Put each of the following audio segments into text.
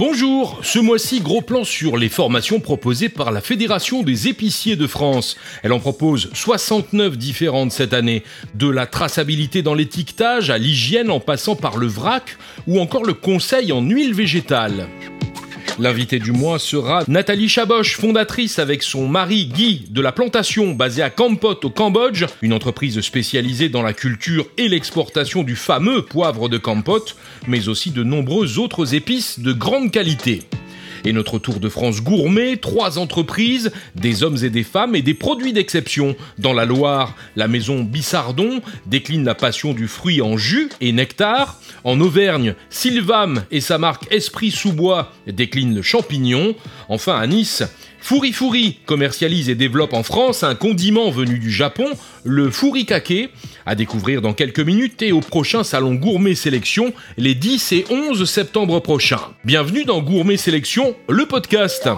Bonjour, ce mois-ci gros plan sur les formations proposées par la Fédération des épiciers de France. Elle en propose 69 différentes cette année, de la traçabilité dans l'étiquetage à l'hygiène en passant par le vrac ou encore le conseil en huile végétale. L'invité du mois sera Nathalie Chaboche, fondatrice avec son mari Guy de la plantation basée à Kampot au Cambodge, une entreprise spécialisée dans la culture et l'exportation du fameux poivre de Kampot, mais aussi de nombreuses autres épices de grande qualité. Et notre tour de France gourmet, trois entreprises, des hommes et des femmes et des produits d'exception. Dans la Loire, la maison Bissardon décline la passion du fruit en jus et nectar. En Auvergne, Sylvam et sa marque Esprit sous-bois déclinent le champignon. Enfin à Nice, Fouri Fouri commercialise et développe en France un condiment venu du Japon, le furikake, à découvrir dans quelques minutes et au prochain salon Gourmet Sélection les 10 et 11 septembre prochains. Bienvenue dans Gourmet Sélection, le podcast.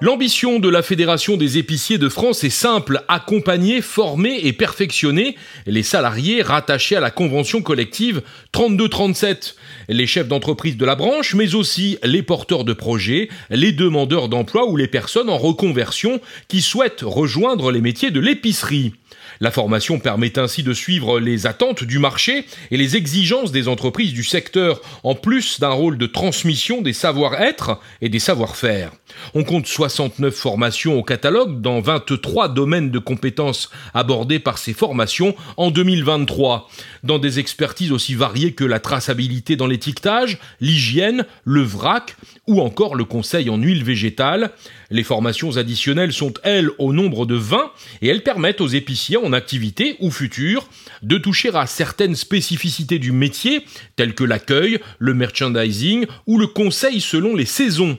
L'ambition de la Fédération des épiciers de France est simple, accompagner, former et perfectionner les salariés rattachés à la convention collective 3237, les chefs d'entreprise de la branche, mais aussi les porteurs de projets, les demandeurs d'emploi ou les personnes en reconversion qui souhaitent rejoindre les métiers de l'épicerie. La formation permet ainsi de suivre les attentes du marché et les exigences des entreprises du secteur, en plus d'un rôle de transmission des savoir-être et des savoir-faire. On compte 69 formations au catalogue dans 23 domaines de compétences abordés par ces formations en 2023, dans des expertises aussi variées que la traçabilité dans l'étiquetage, l'hygiène, le vrac ou encore le conseil en huile végétale. Les formations additionnelles sont, elles, au nombre de 20 et elles permettent aux épiciers en activité ou futur de toucher à certaines spécificités du métier, telles que l'accueil, le merchandising ou le conseil selon les saisons.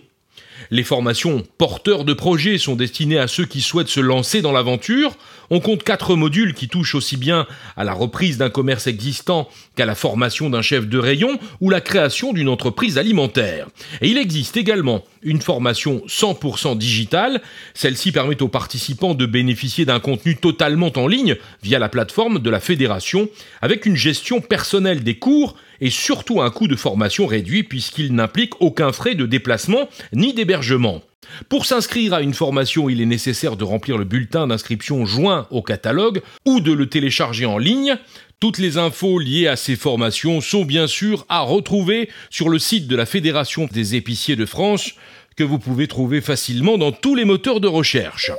Les formations porteurs de projets sont destinées à ceux qui souhaitent se lancer dans l'aventure. On compte quatre modules qui touchent aussi bien à la reprise d'un commerce existant qu'à la formation d'un chef de rayon ou la création d'une entreprise alimentaire. Et il existe également une formation 100% digitale. Celle-ci permet aux participants de bénéficier d'un contenu totalement en ligne via la plateforme de la fédération avec une gestion personnelle des cours et surtout un coût de formation réduit puisqu'il n'implique aucun frais de déplacement ni d'hébergement. Pour s'inscrire à une formation, il est nécessaire de remplir le bulletin d'inscription joint au catalogue ou de le télécharger en ligne. Toutes les infos liées à ces formations sont bien sûr à retrouver sur le site de la Fédération des épiciers de France que vous pouvez trouver facilement dans tous les moteurs de recherche.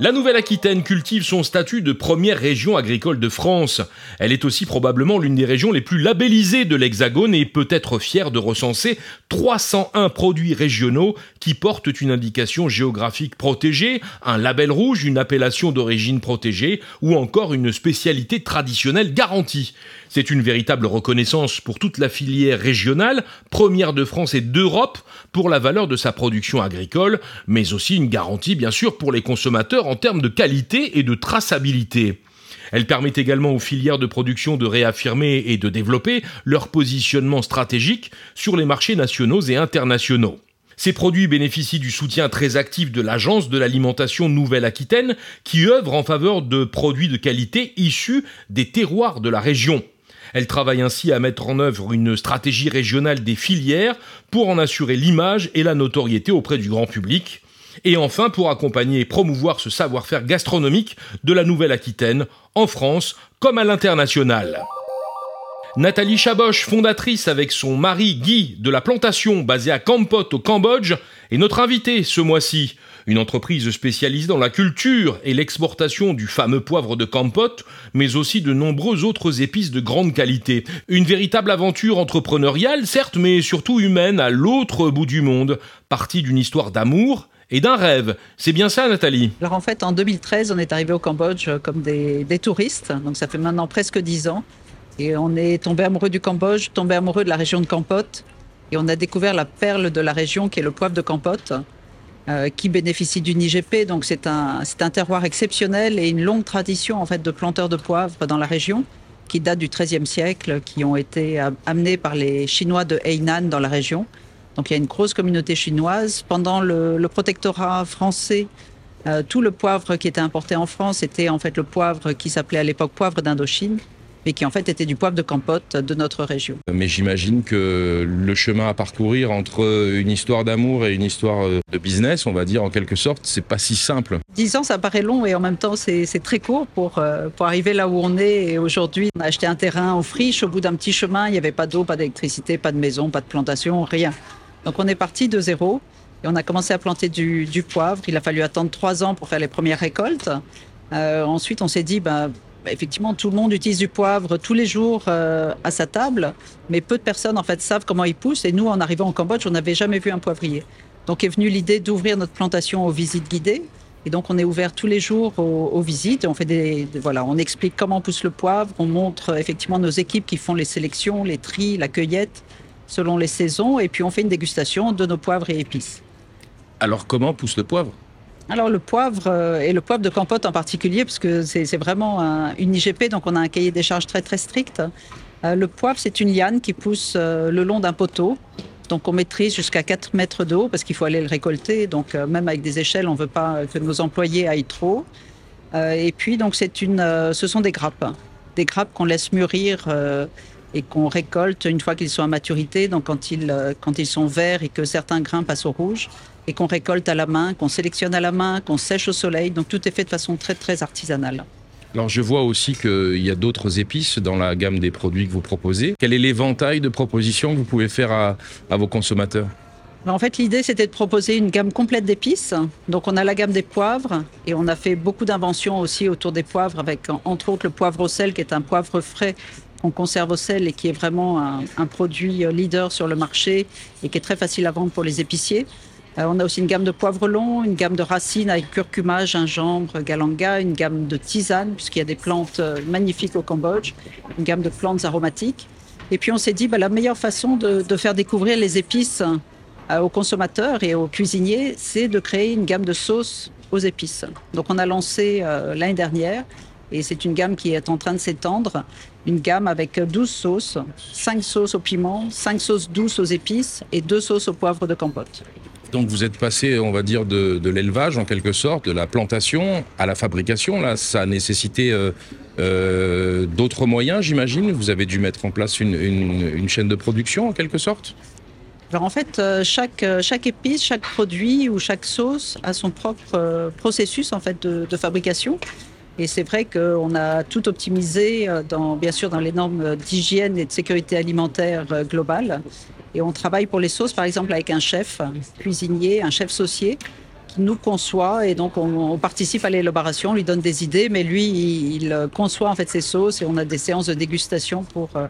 La Nouvelle-Aquitaine cultive son statut de première région agricole de France. Elle est aussi probablement l'une des régions les plus labellisées de l'Hexagone et peut être fière de recenser 301 produits régionaux qui portent une indication géographique protégée, un label rouge, une appellation d'origine protégée ou encore une spécialité traditionnelle garantie. C'est une véritable reconnaissance pour toute la filière régionale, première de France et d'Europe, pour la valeur de sa production agricole, mais aussi une garantie bien sûr pour les consommateurs en termes de qualité et de traçabilité. Elle permet également aux filières de production de réaffirmer et de développer leur positionnement stratégique sur les marchés nationaux et internationaux. Ces produits bénéficient du soutien très actif de l'Agence de l'alimentation Nouvelle-Aquitaine qui œuvre en faveur de produits de qualité issus des terroirs de la région. Elle travaille ainsi à mettre en œuvre une stratégie régionale des filières pour en assurer l'image et la notoriété auprès du grand public. Et enfin, pour accompagner et promouvoir ce savoir-faire gastronomique de la Nouvelle-Aquitaine, en France comme à l'international. Nathalie Chaboche, fondatrice avec son mari Guy de la plantation basée à Kampot au Cambodge, est notre invitée ce mois-ci une entreprise spécialisée dans la culture et l'exportation du fameux poivre de Kampot, mais aussi de nombreuses autres épices de grande qualité. Une véritable aventure entrepreneuriale, certes, mais surtout humaine à l'autre bout du monde, partie d'une histoire d'amour et d'un rêve. C'est bien ça, Nathalie? Alors en fait, en 2013, on est arrivé au Cambodge comme des, touristes, donc ça fait maintenant presque dix ans. Et on est tombé amoureux du Cambodge, tombé amoureux de la région de Kampot. Et on a découvert la perle de la région qui est le poivre de Kampot. Euh, qui bénéficie d'une IGP. Donc c'est un, un terroir exceptionnel et une longue tradition en fait de planteurs de poivre dans la région qui date du XIIIe siècle, qui ont été amenés par les Chinois de Hainan dans la région. Donc il y a une grosse communauté chinoise. Pendant le, le protectorat français, euh, tout le poivre qui était importé en France était en fait le poivre qui s'appelait à l'époque poivre d'Indochine. Mais qui en fait était du poivre de campote de notre région. Mais j'imagine que le chemin à parcourir entre une histoire d'amour et une histoire de business, on va dire en quelque sorte, c'est pas si simple. Dix ans, ça paraît long et en même temps c'est très court pour, pour arriver là où on est. Et aujourd'hui, on a acheté un terrain en friche au bout d'un petit chemin, il n'y avait pas d'eau, pas d'électricité, pas de maison, pas de plantation, rien. Donc on est parti de zéro et on a commencé à planter du, poivre. Il a fallu attendre trois ans pour faire les premières récoltes. Euh, ensuite, on s'est dit, bah, effectivement, tout le monde utilise du poivre tous les jours euh, à sa table, mais peu de personnes en fait savent comment il pousse. Et nous, en arrivant au Cambodge, on n'avait jamais vu un poivrier. Donc est venue l'idée d'ouvrir notre plantation aux visites guidées. Et donc on est ouvert tous les jours aux, visites. on fait des, voilà, on explique comment pousse le poivre. On montre effectivement nos équipes qui font les sélections, les tris, la cueillette selon les saisons. Et puis on fait une dégustation de nos poivres et épices. Alors comment pousse le poivre? Alors le poivre euh, et le poivre de Campote en particulier, parce que c'est vraiment une IGP, donc on a un cahier des charges très très strict. Euh, le poivre, c'est une liane qui pousse euh, le long d'un poteau. Donc on maîtrise jusqu'à 4 mètres de haut parce qu'il faut aller le récolter. Donc même avec des échelles, on ne veut pas que nos employés aillent trop. et puis donc c'est une, ce sont des grappes, des grappes qu'on laisse mûrir et qu'on récolte une fois qu'ils sont à maturité. Donc quand ils, quand ils sont verts et que certains grains passent au rouge, et qu'on récolte à la main, qu'on sélectionne à la main, qu'on sèche au soleil. Donc tout est fait de façon très très artisanale. Alors je vois aussi qu'il y a d'autres épices dans la gamme des produits que vous proposez. Quel est l'éventail de propositions que vous pouvez faire à, vos consommateurs? En fait, l'idée, c'était de proposer une gamme complète d'épices. Donc, on a la gamme des poivres et on a fait beaucoup d'inventions aussi autour des poivres avec, entre autres, le poivre au sel, qui est un poivre frais qu'on conserve au sel et qui est vraiment un, un, produit leader sur le marché et qui est très facile à vendre pour les épiciers. Euh, on a aussi une gamme de poivre long, une gamme de racines avec curcuma, gingembre, galanga, une gamme de tisanes, puisqu'il y a des plantes euh, magnifiques au Cambodge, une gamme de plantes aromatiques. Et puis on s'est dit, bah, la meilleure façon de, faire découvrir les épices euh, aux consommateurs et aux cuisiniers, c'est de créer une gamme de sauces aux épices. Donc on a lancé l'année dernière, et c'est une gamme qui est en train de s'étendre, une gamme avec 12 sauces, 5 sauces au piment, 5 sauces douces aux épices et 2 sauces au poivre de campote. Donc vous êtes passé, on va dire, de, l'élevage en quelque sorte, de la plantation à la fabrication. Là, ça a nécessité euh, euh, d'autres moyens, j'imagine. Vous avez dû mettre en place une, chaîne de production en quelque sorte? Alors en fait, euh, chaque, épice, chaque produit ou chaque sauce a son propre processus en fait de, fabrication. Et c'est vrai qu'on a tout optimisé, dans, bien sûr, dans les normes d'hygiène et de sécurité alimentaire globale. Et on travaille pour les sauces, par exemple, avec un chef cuisinier, un chef saucier qui nous conçoit et donc on, participe à l'élaboration, on lui donne des idées, mais lui, il, conçoit en fait ses sauces et on a des séances de dégustation pour, euh,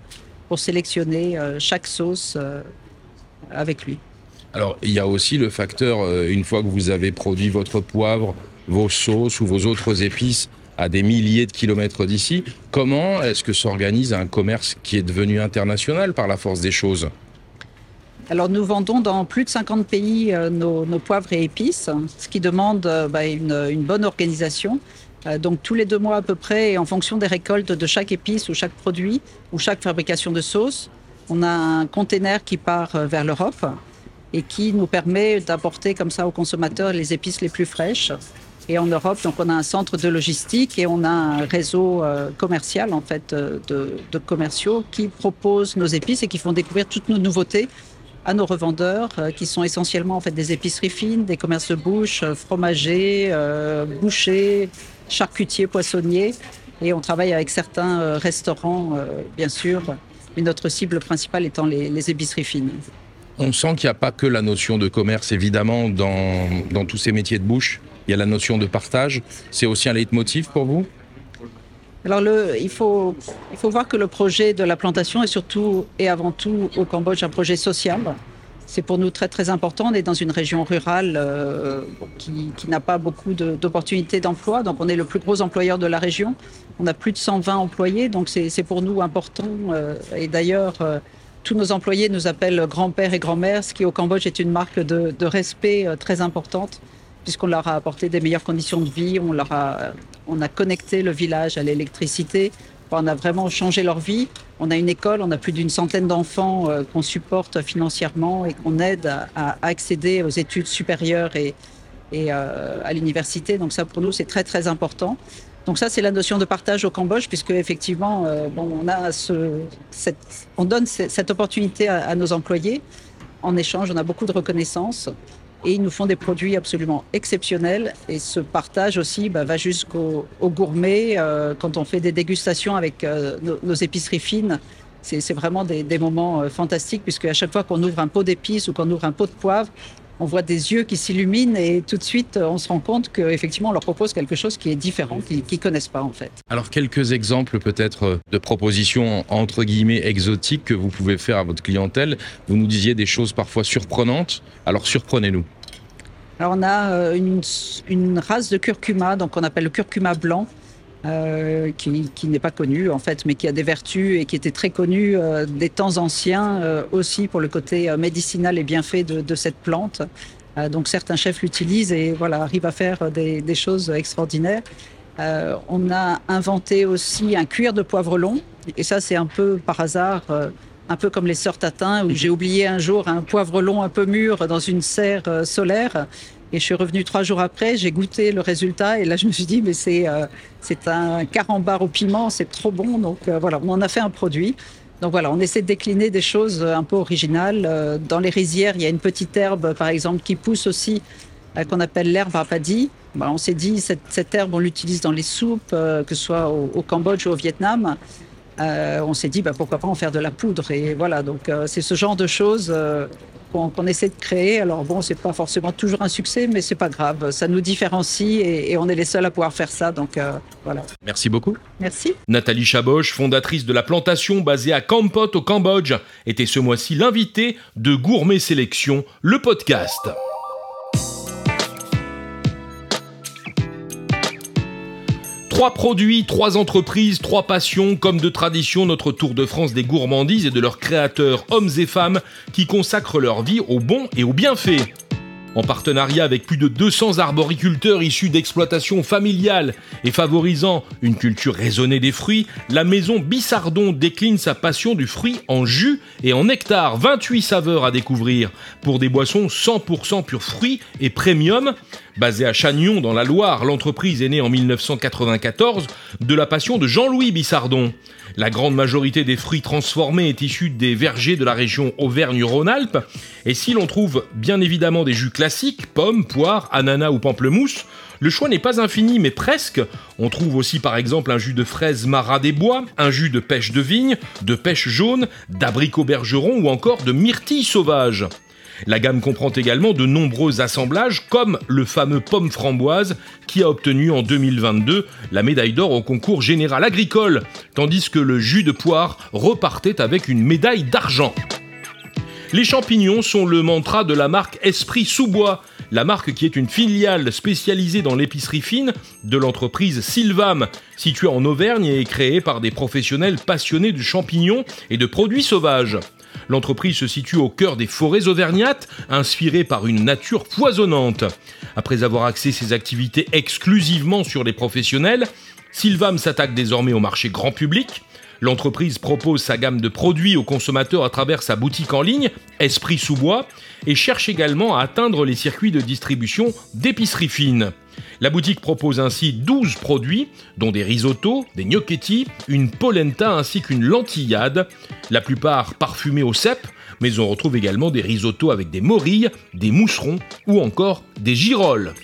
pour sélectionner euh, chaque sauce euh, avec lui. Alors, il y a aussi le facteur, une fois que vous avez produit votre poivre, vos sauces ou vos autres épices à des milliers de kilomètres d'ici, comment est-ce que s'organise un commerce qui est devenu international par la force des choses? Alors nous vendons dans plus de 50 pays euh, nos, poivres et épices, ce qui demande euh, bah, une, bonne organisation. Euh, donc tous les deux mois à peu près, en fonction des récoltes de chaque épice ou chaque produit ou chaque fabrication de sauce, on a un container qui part vers l'Europe et qui nous permet d'apporter comme ça aux consommateurs les épices les plus fraîches. Et en Europe, donc on a un centre de logistique et on a un réseau commercial en fait de, de commerciaux qui proposent nos épices et qui font découvrir toutes nos nouveautés à nos revendeurs, euh, qui sont essentiellement en fait des épiceries fines, des commerces de bouche, euh, fromagers, euh, bouchers, charcutiers, poissonniers. Et on travaille avec certains restaurants, bien sûr, mais notre cible principale étant les, épiceries fines. On sent qu'il n'y a pas que la notion de commerce, évidemment, dans tous ces métiers de bouche. Il y a la notion de partage. C'est aussi un leitmotiv pour vous? Alors il, faut, voir que le projet de la plantation est surtout et avant tout au Cambodge un projet social. C'est pour nous très très important. On est dans une région rurale euh, qui, n'a pas beaucoup d'opportunités d'emploi. Donc on est le plus gros employeur de la région. On a plus de 120 employés. Donc c'est pour nous important. Euh, et d'ailleurs, euh, tous nos employés nous appellent grand-père et grand-mère, ce qui au Cambodge est une marque de respect très importante puisqu'on leur a apporté des meilleures conditions de vie, on leur a, on a connecté le village à l'électricité, on a vraiment changé leur vie. On a une école, on a plus d'une centaine d'enfants euh, qu'on supporte financièrement et qu'on aide à, accéder aux études supérieures et, euh, à l'université. Donc ça, pour nous, c'est très très important. Donc ça, c'est la notion de partage au Cambodge, puisque effectivement, euh, on donne cette opportunité à, nos employés. En échange, on a beaucoup de reconnaissance et ils nous font des produits absolument exceptionnels. Et ce partage aussi bah, va jusqu'au gourmet. Euh, quand on fait des dégustations avec euh, nos, épiceries fines, c'est vraiment des, des moments euh, fantastiques, puisque à chaque fois qu'on ouvre un pot d'épices ou qu'on ouvre un pot de poivre, on voit des yeux qui s'illuminent et tout de suite on se rend compte qu'effectivement on leur propose quelque chose qui est différent, qu'ils ne connaissent pas en fait. Alors quelques exemples peut-être de propositions entre guillemets exotiques que vous pouvez faire à votre clientèle. Vous nous disiez des choses parfois surprenantes, alors surprenez-nous. Alors on a euh, une, une, race de curcuma, donc on appelle le curcuma blanc, euh, qui, qui n'est pas connu en fait, mais qui a des vertus et qui était très connu euh, des temps anciens euh, aussi pour le côté euh, médicinal et bienfait de, de cette plante. Euh, donc certains chefs l'utilisent et voilà arrivent à faire des, des choses extraordinaires. on a inventé aussi un cuir de poivre long et ça c'est un peu par hasard un peu comme les sœurs Tatin, où j'ai oublié un jour un poivre long un peu mûr dans une serre solaire. Et je suis revenue trois jours après, j'ai goûté le résultat et là je me suis dit mais c'est euh, c'est un carambar au piment, c'est trop bon. Donc euh, voilà, on en a fait un produit. Donc voilà, on essaie de décliner des choses un peu originales. Euh, dans les rizières, il y a une petite herbe par exemple qui pousse aussi qu'on appelle l'herbe à paddy. Bah, on s'est dit cette, cette herbe on l'utilise dans les soupes, que ce soit au Cambodge ou au Vietnam. Euh, on s'est dit bah, pourquoi pas en faire de la poudre. Et voilà donc euh, c'est ce genre de choses euh, qu'on qu essaie de créer. Alors bon c'est pas forcément toujours un succès mais c'est pas grave. Ça nous différencie et, et, on est les seuls à pouvoir faire ça. Donc voilà. Merci beaucoup. Merci. Nathalie Chaboche fondatrice de la plantation basée à Kampot au Cambodge était ce mois-ci l'invité de Gourmet Sélection le podcast Trois produits, trois entreprises, trois passions, comme de tradition notre Tour de France des gourmandises et de leurs créateurs, hommes et femmes, qui consacrent leur vie au bon et au bienfait. En partenariat avec plus de 200 arboriculteurs issus d'exploitations familiales et favorisant une culture raisonnée des fruits, la maison Bissardon décline sa passion du fruit en jus et en nectar. 28 saveurs à découvrir pour des boissons 100% pur fruits et premium. Basée à Chagnon dans la Loire, l'entreprise est née en 1994 de la passion de Jean-Louis Bissardon. La grande majorité des fruits transformés est issue des vergers de la région Auvergne-Rhône-Alpes. Et si l'on trouve bien évidemment des jus classiques, pommes, poires, ananas ou pamplemousse, le choix n'est pas infini, mais presque. On trouve aussi par exemple un jus de fraise marat des bois, un jus de pêche de vigne, de pêche jaune, d'abricot bergeron ou encore de myrtille sauvage. La gamme comprend également de nombreux assemblages comme le fameux pomme framboise qui a obtenu en 2022 la médaille d'or au concours général agricole, tandis que le jus de poire repartait avec une médaille d'argent. Les champignons sont le mantra de la marque Esprit Sous-Bois, la marque qui est une filiale spécialisée dans l'épicerie fine de l'entreprise Sylvam, située en Auvergne et créée par des professionnels passionnés de champignons et de produits sauvages. L'entreprise se situe au cœur des forêts auvergnates, inspirée par une nature foisonnante. Après avoir axé ses activités exclusivement sur les professionnels, Sylvam s'attaque désormais au marché grand public. L'entreprise propose sa gamme de produits aux consommateurs à travers sa boutique en ligne, Esprit sous-bois, et cherche également à atteindre les circuits de distribution d'épicerie fine. La boutique propose ainsi 12 produits, dont des risottos, des gnocchetti, une polenta ainsi qu'une lentillade, la plupart parfumés au cèpe, mais on retrouve également des risottos avec des morilles, des mousserons ou encore des girolles.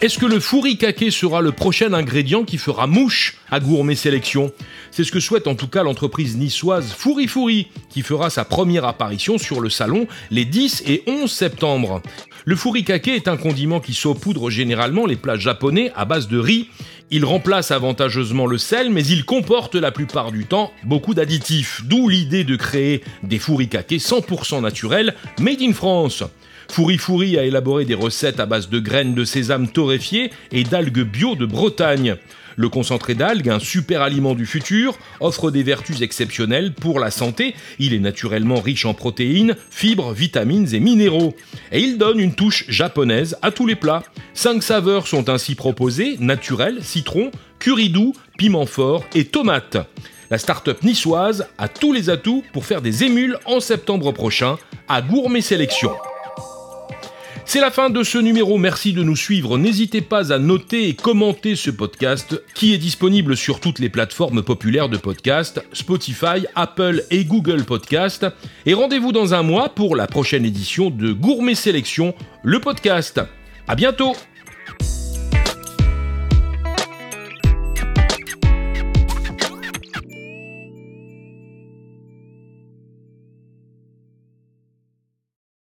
Est-ce que le furikake sera le prochain ingrédient qui fera mouche à Gourmet Sélection? C'est ce que souhaite en tout cas l'entreprise niçoise Fouri Fouri, qui fera sa première apparition sur le salon les 10 et 11 septembre. Le furikake est un condiment qui saupoudre généralement les plats japonais à base de riz. Il remplace avantageusement le sel, mais il comporte la plupart du temps beaucoup d'additifs, d'où l'idée de créer des furikake 100% naturels, made in France. Fouri Fouri a élaboré des recettes à base de graines de sésame torréfiées et d'algues bio de Bretagne. Le concentré d'algues, un super aliment du futur, offre des vertus exceptionnelles pour la santé. Il est naturellement riche en protéines, fibres, vitamines et minéraux. Et il donne une touche japonaise à tous les plats. Cinq saveurs sont ainsi proposées, naturel, citron, curry doux, piment fort et tomate. La start-up niçoise a tous les atouts pour faire des émules en septembre prochain à Gourmet Sélection. C'est la fin de ce numéro, merci de nous suivre. N'hésitez pas à noter et commenter ce podcast qui est disponible sur toutes les plateformes populaires de podcast, Spotify, Apple et Google Podcast. Et rendez-vous dans un mois pour la prochaine édition de Gourmet Sélection, le podcast. À bientôt!